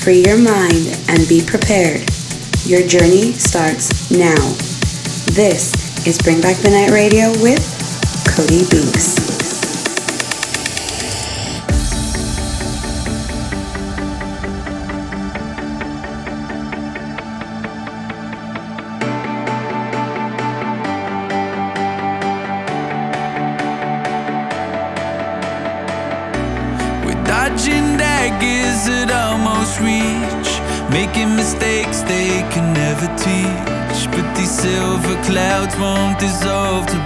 free your mind, and be prepared. Your journey starts now. This is Bring Back the Night Radio with Cody Binks. Won't dissolve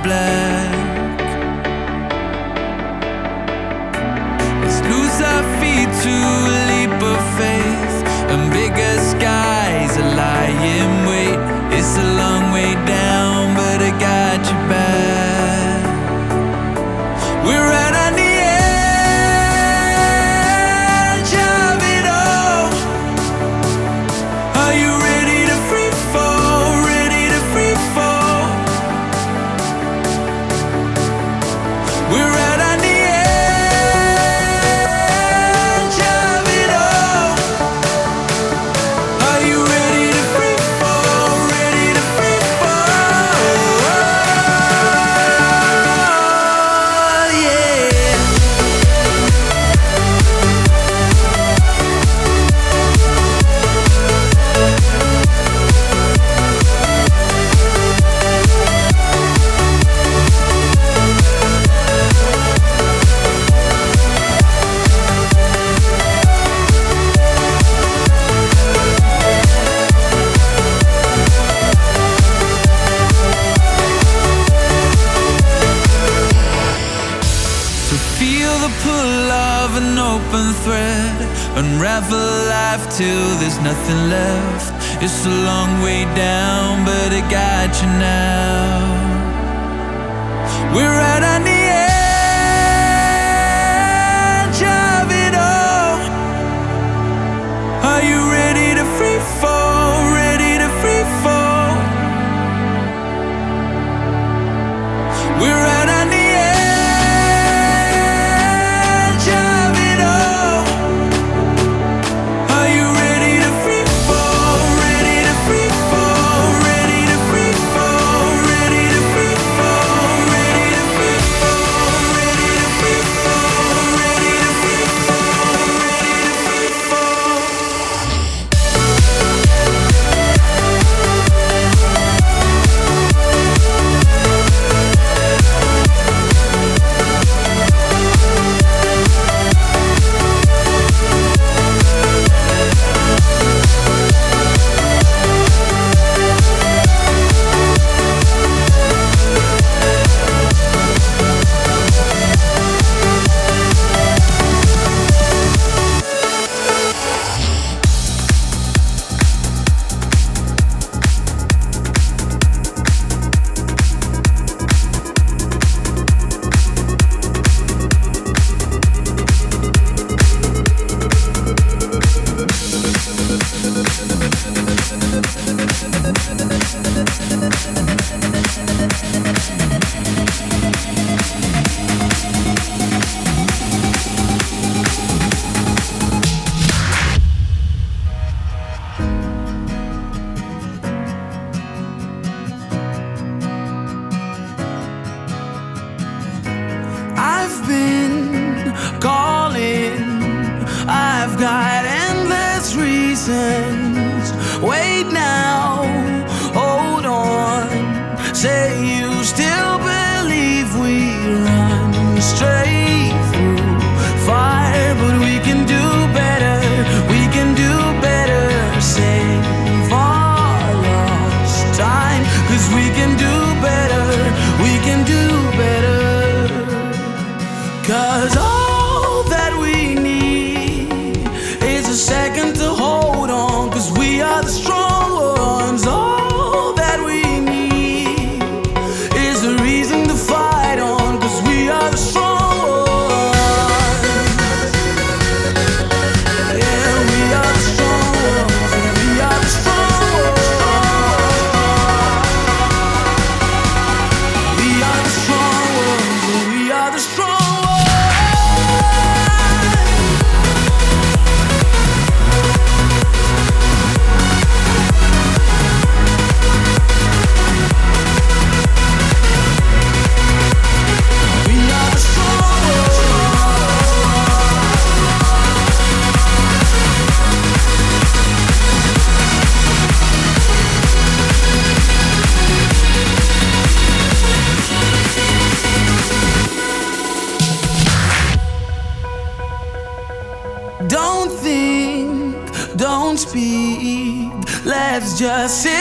till there's nothing left. It's a long way down, but I got you now. We're right on the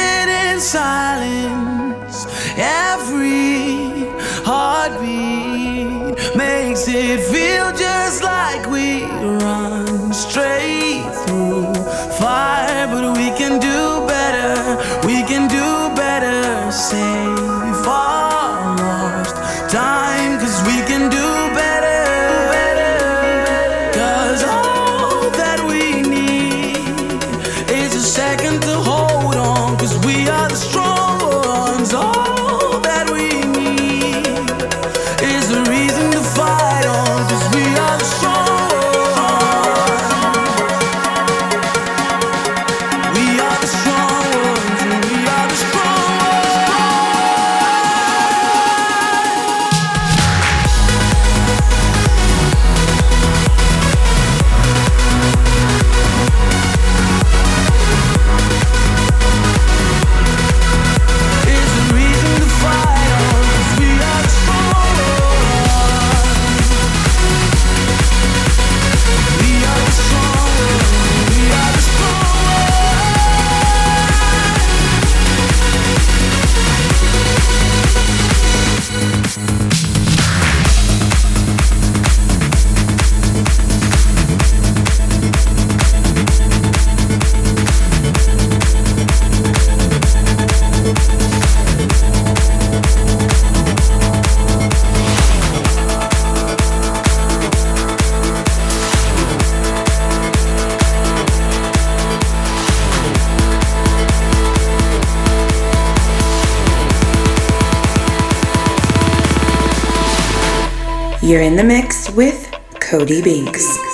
sit in silence. Every heartbeat makes it feel just like we run straight through fire, but we can do better. We can do better. Save our lost time. You're in the mix with Cody Binks.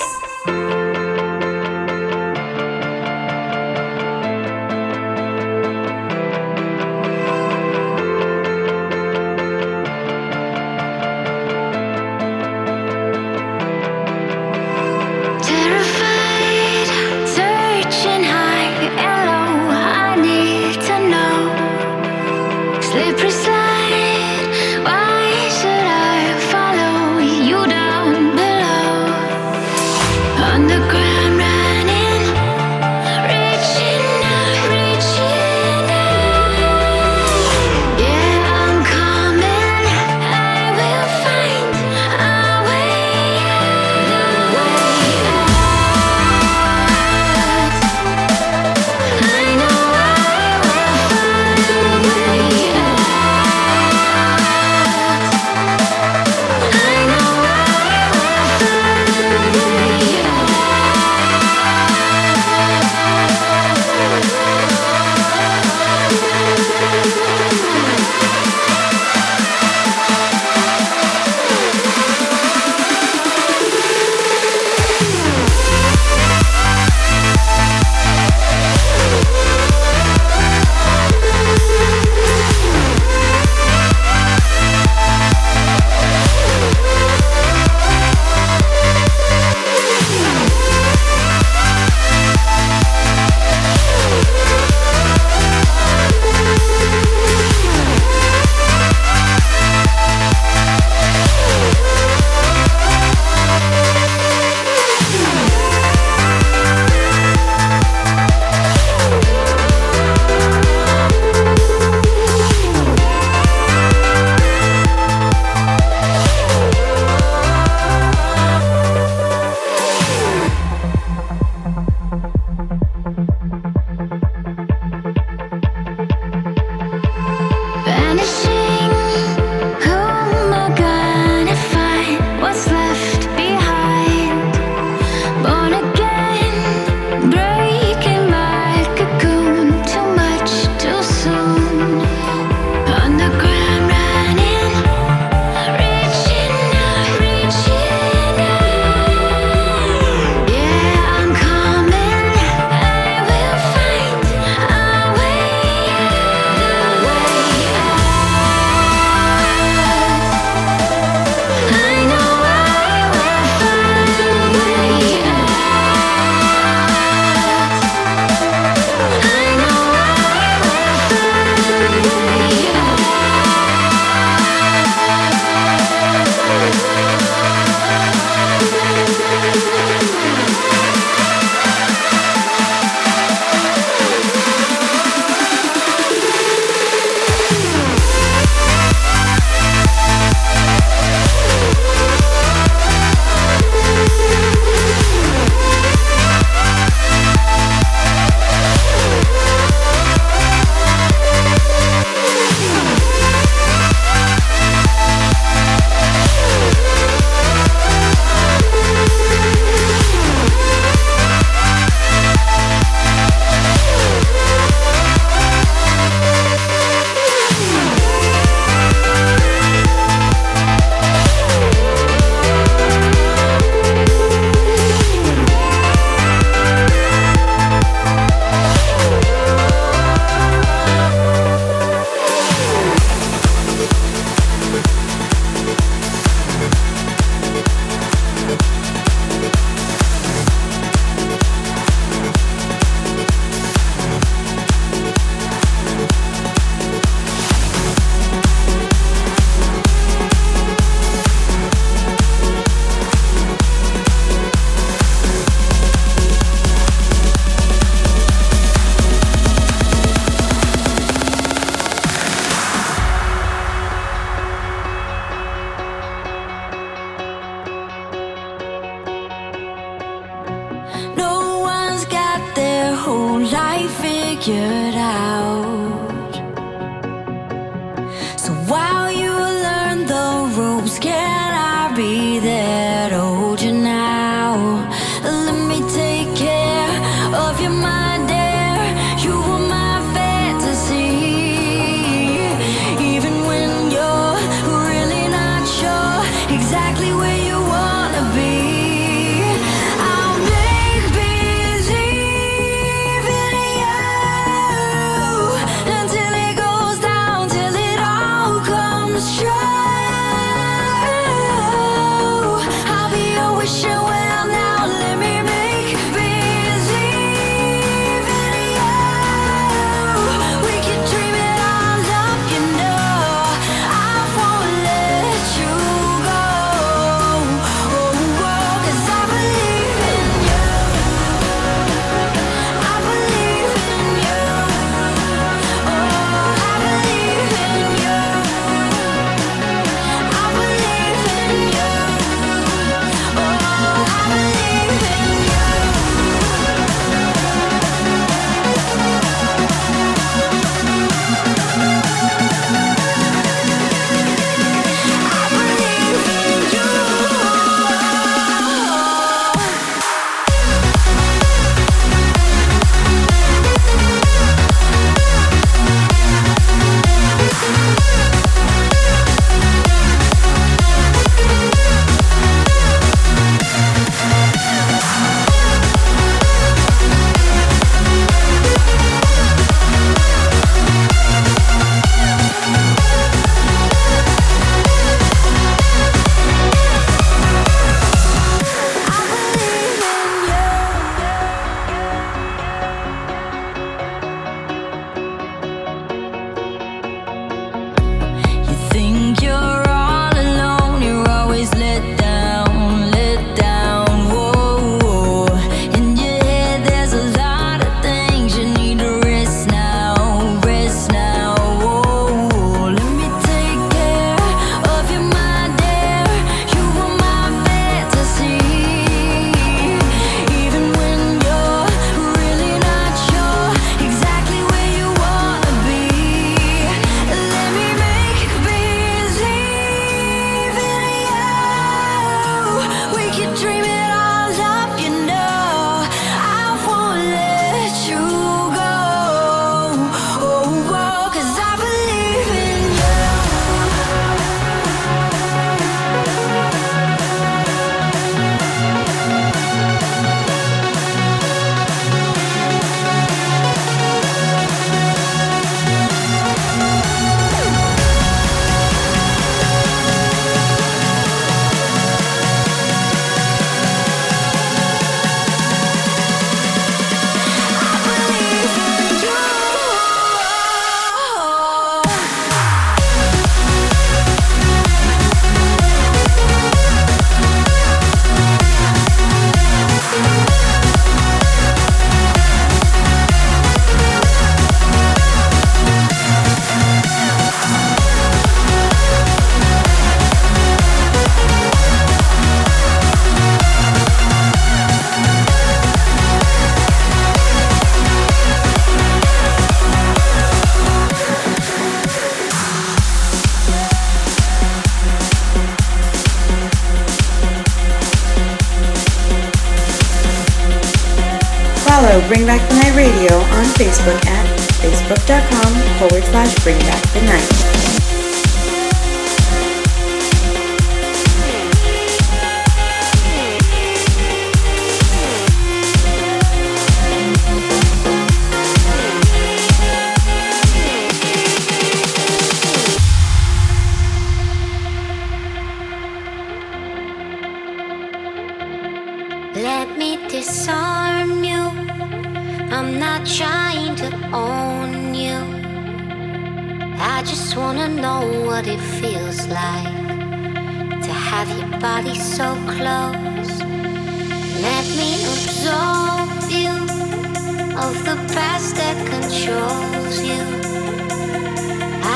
of the past that controls you.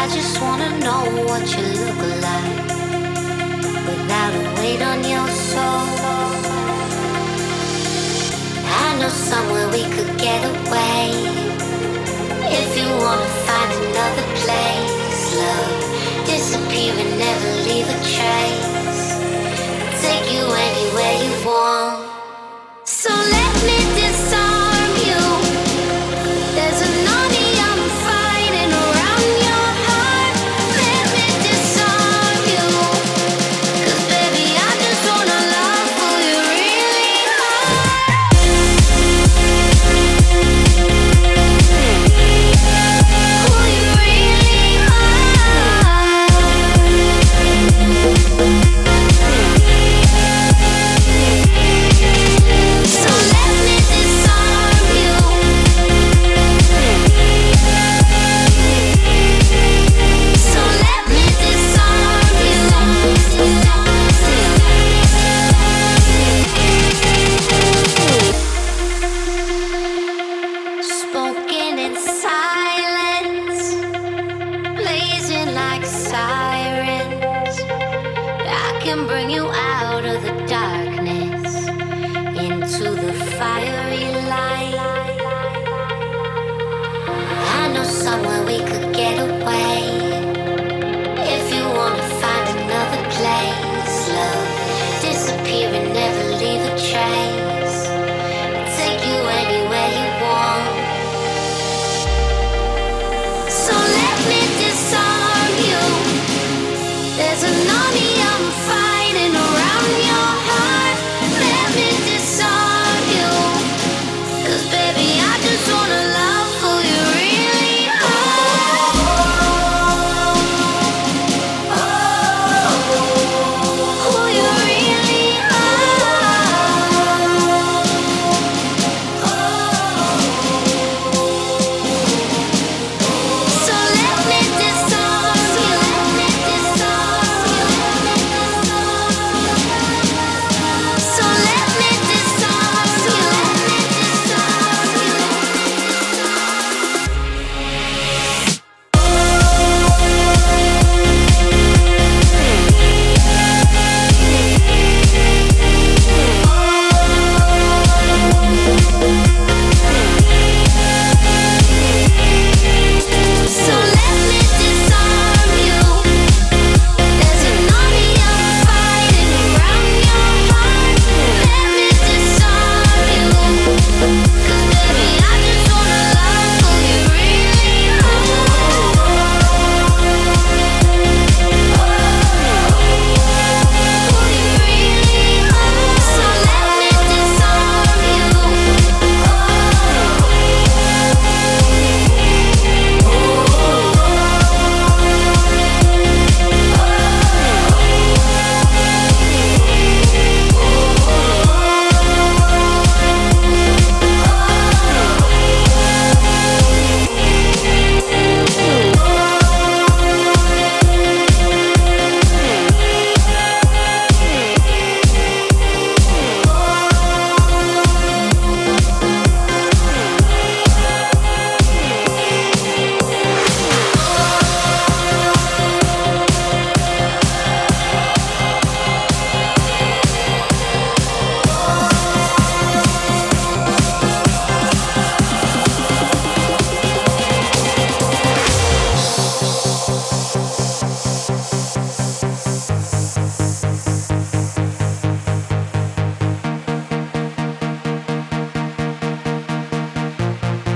I just wanna know what you look like without a weight on your soul. I know somewhere we could get away. If you wanna find another place, love, disappear and never leave a trace. Take you anywhere you want.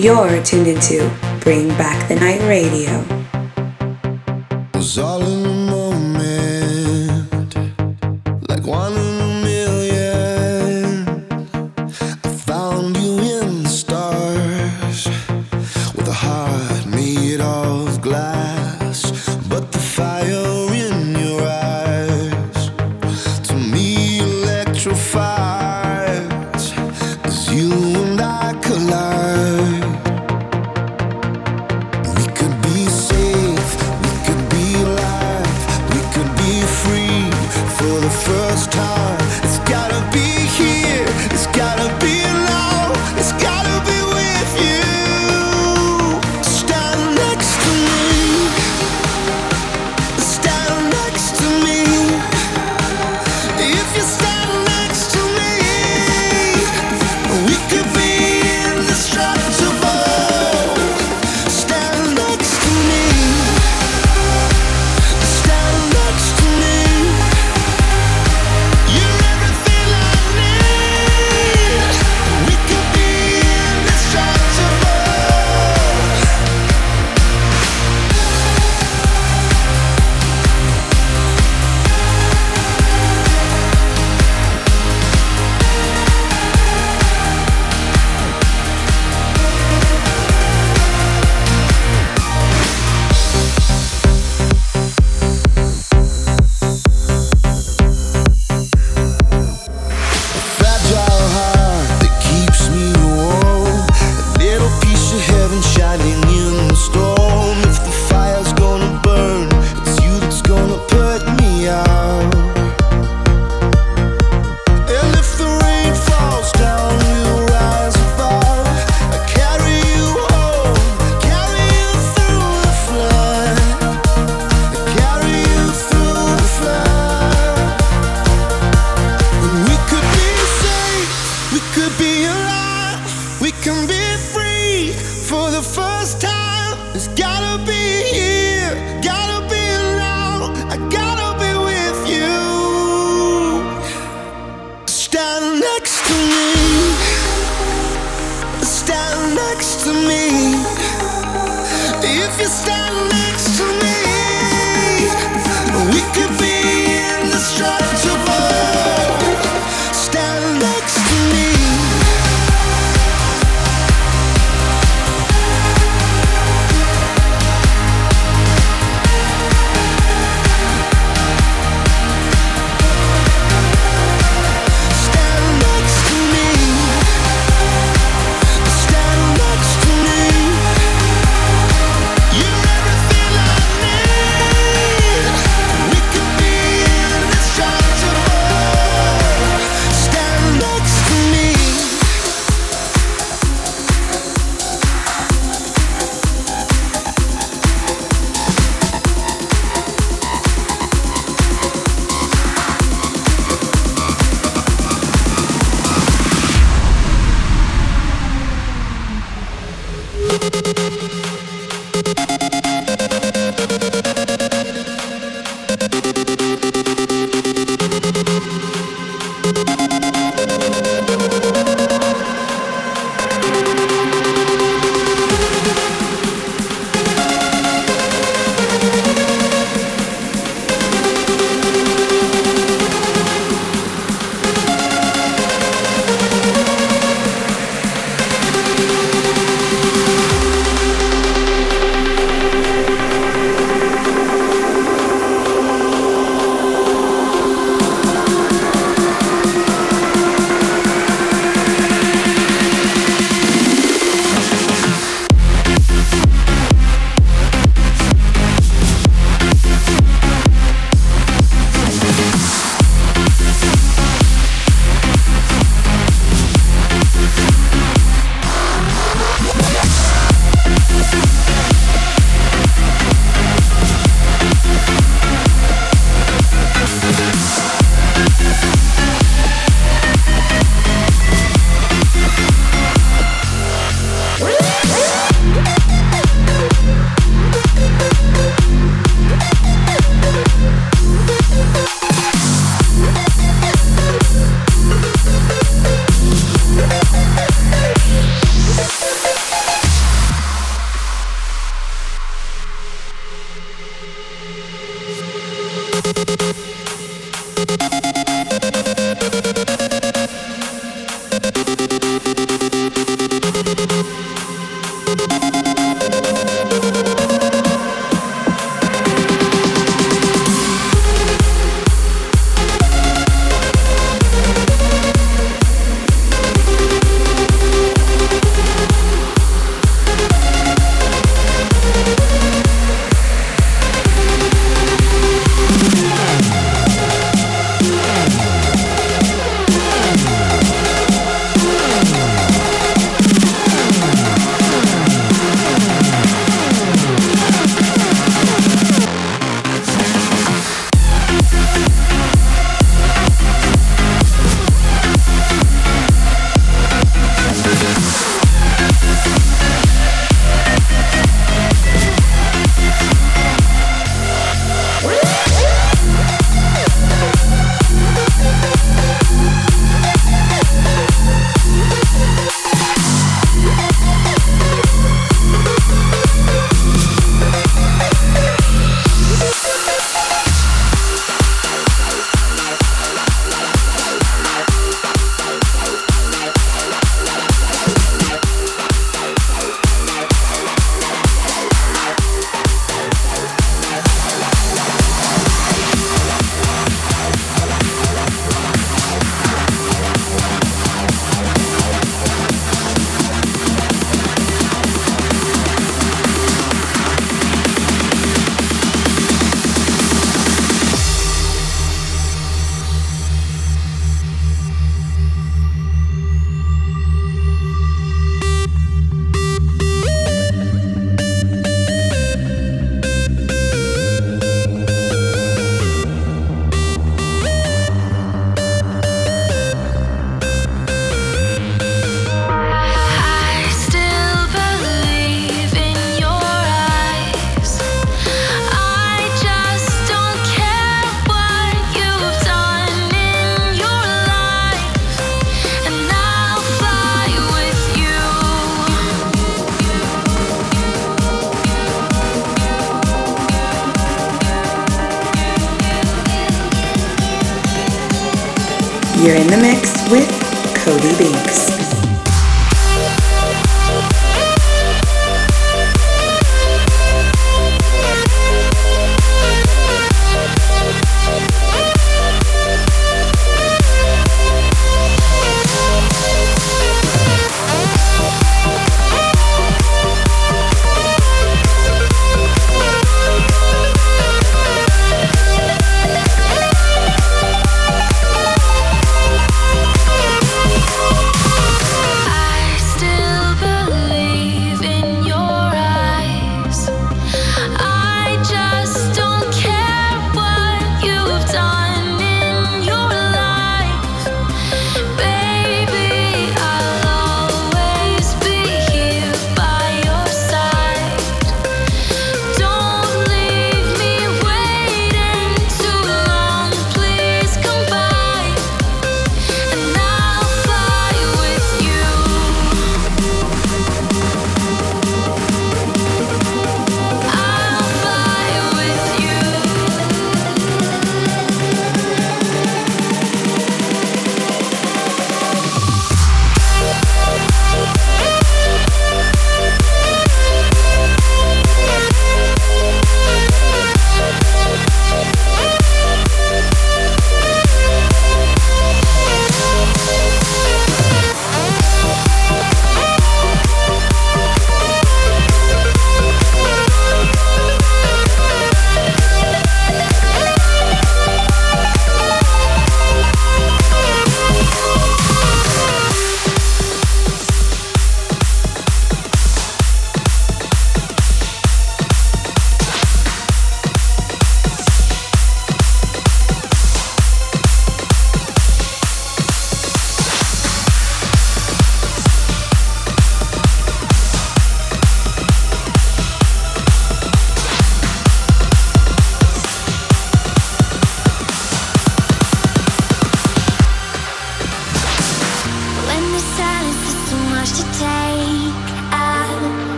You're tuned into Bring Back the Night Radio.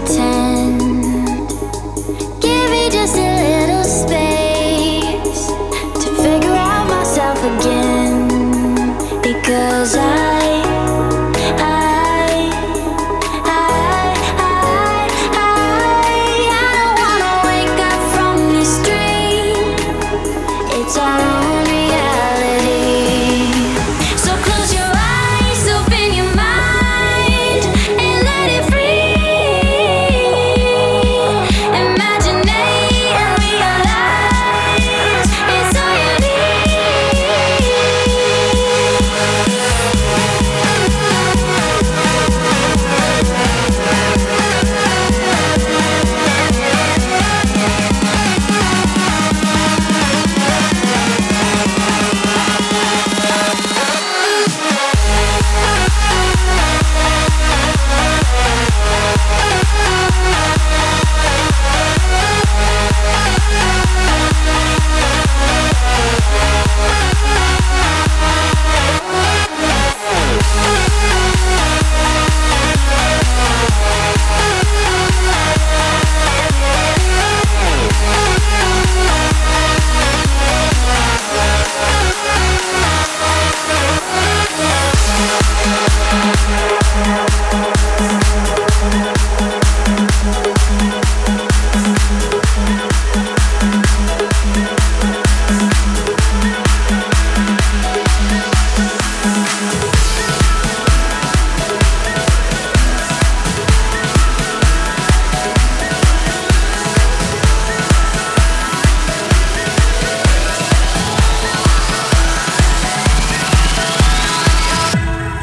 pretend.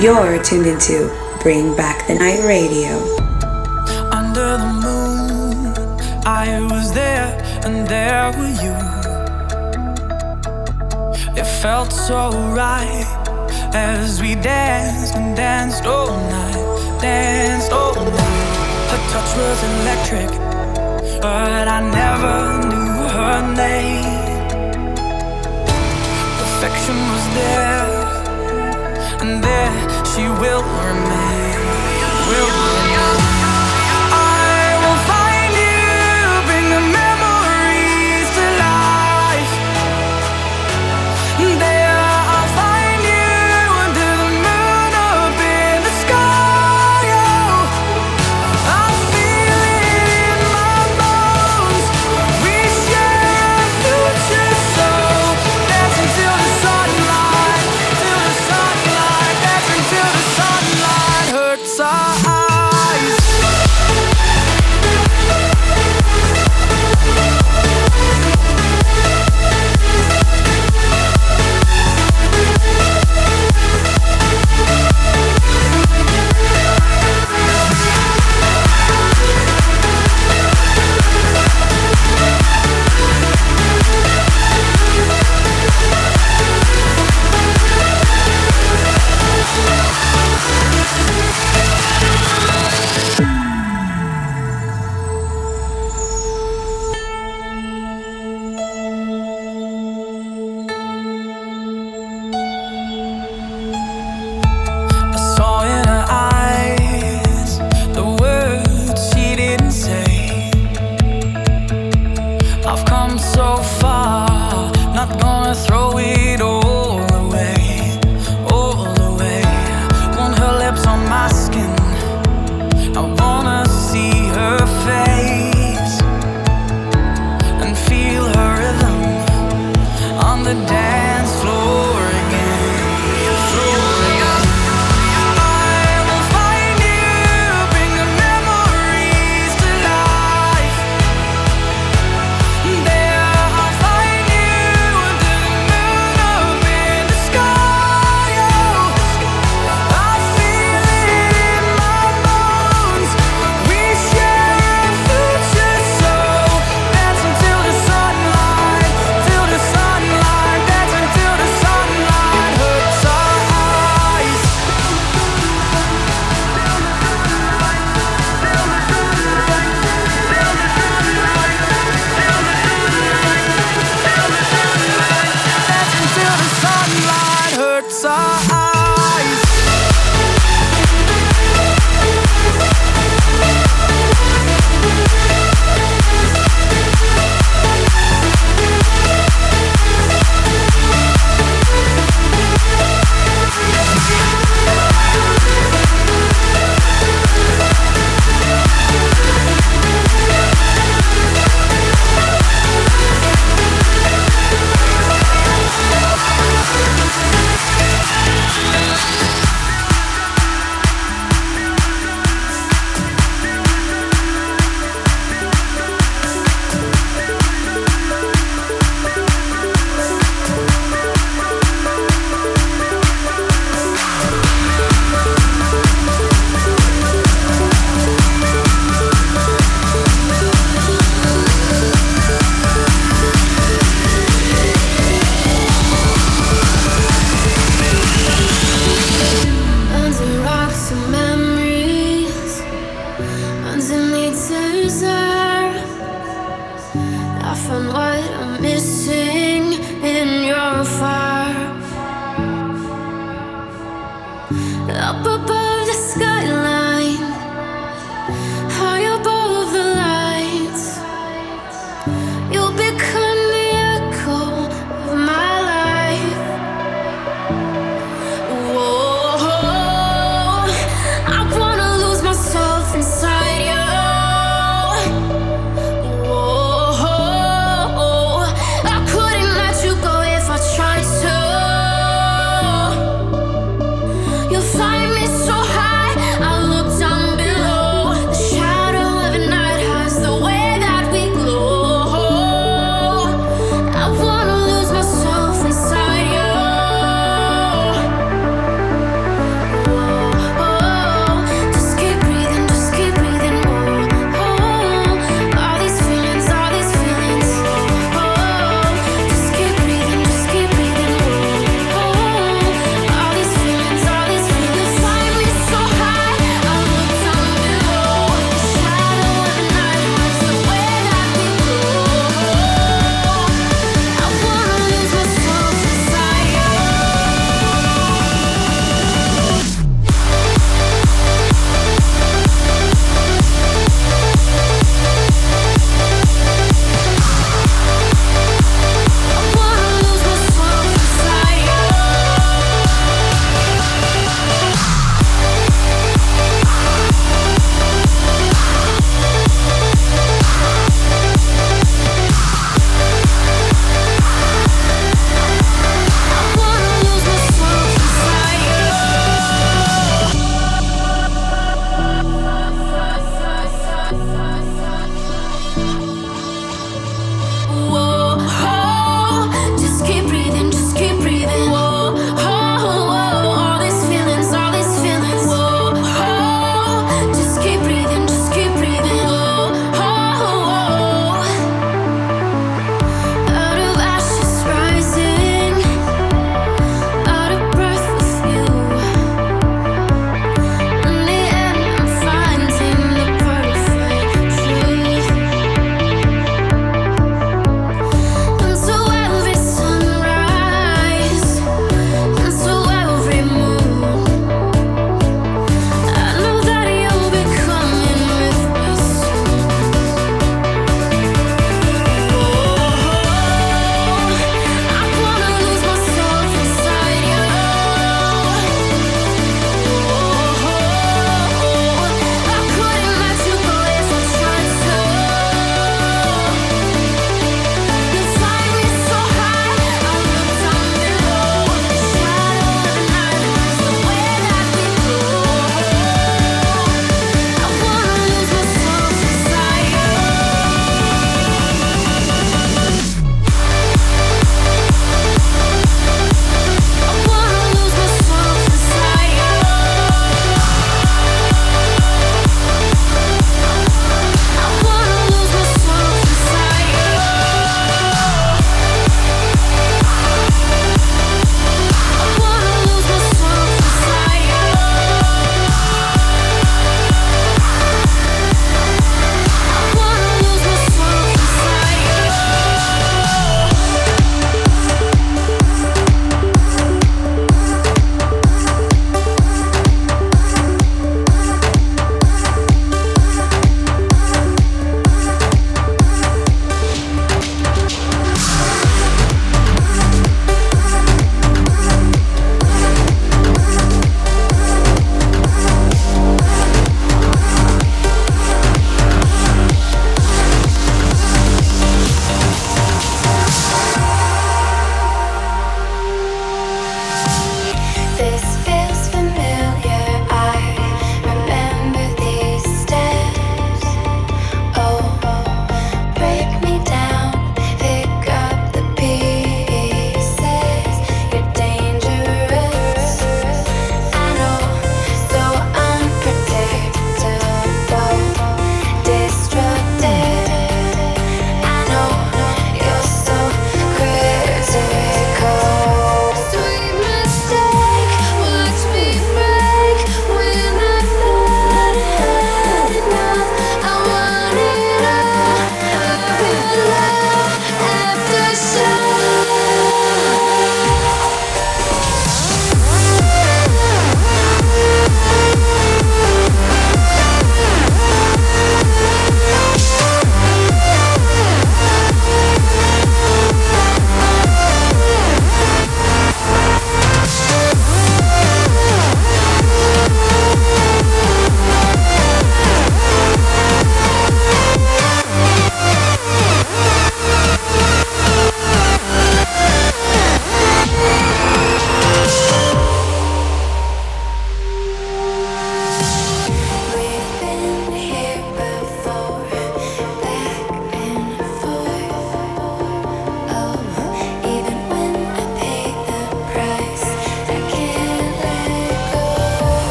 You're tuned into Bring Back the Night Radio. Under the moon, I was there and there were you. It felt so right as we danced and danced all night, danced all night. Her touch was electric, but I never knew her name. Perfection was there and there she will remain. Will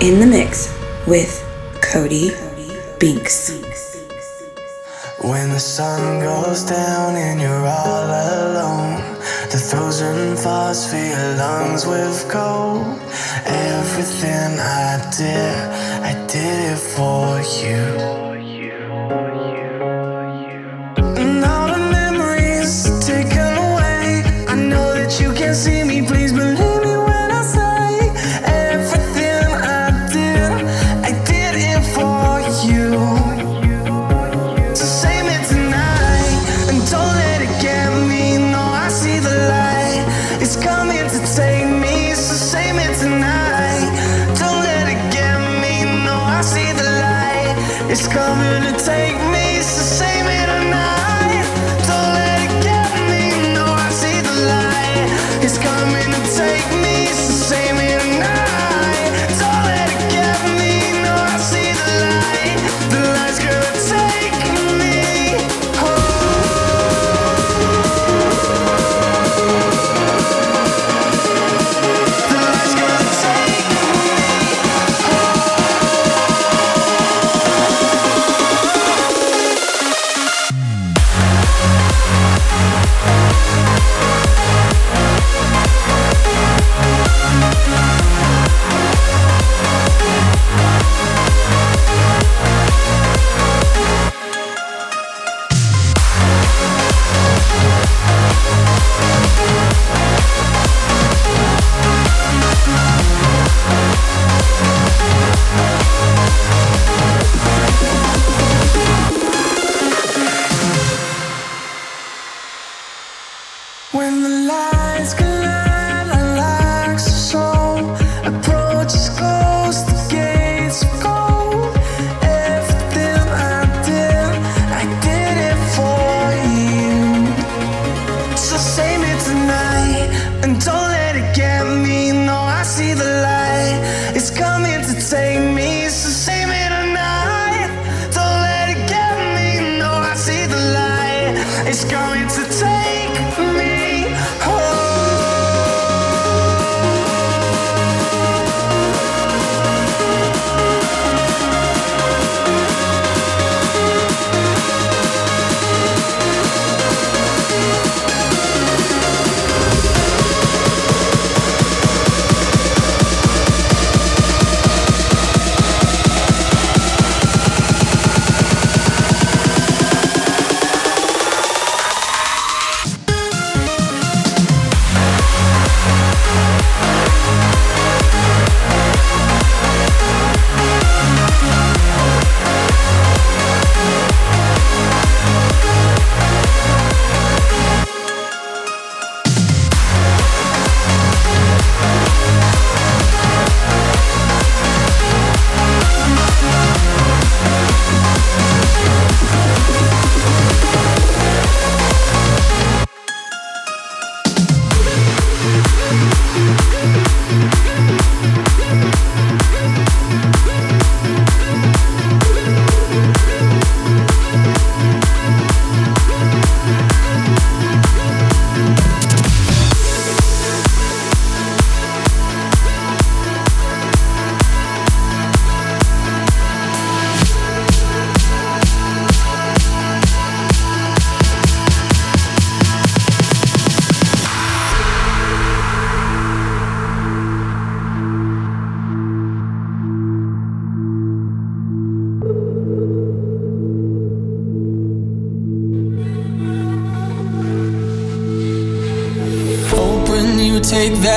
in the mix with Cody Binks. When the sun goes down and you're all alone, the frozen thoughts fill your lungs with cold. Everything I did, I did it for you.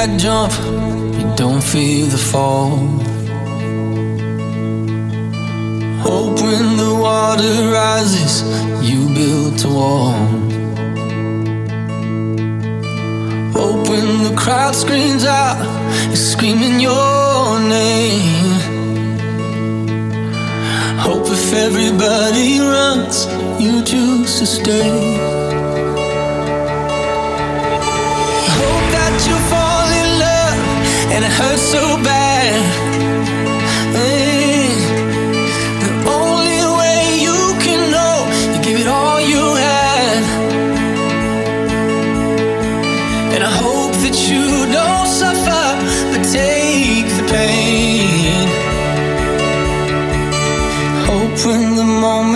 That jump, you don't feel the fall. Hope when the water rises, you build a wall. Hope when the crowd screams out, is screaming your name. Hope if everybody runs, you choose to stay. and it hurts so bad. Eh, the only way you can know, you it all you had. And I hope that you don't suffer, but take the pain. Hope when the moment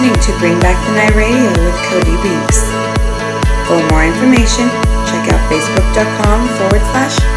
listening to Bring Back the Night Radio with Cody Binks. For more information, check out facebook.com forward slash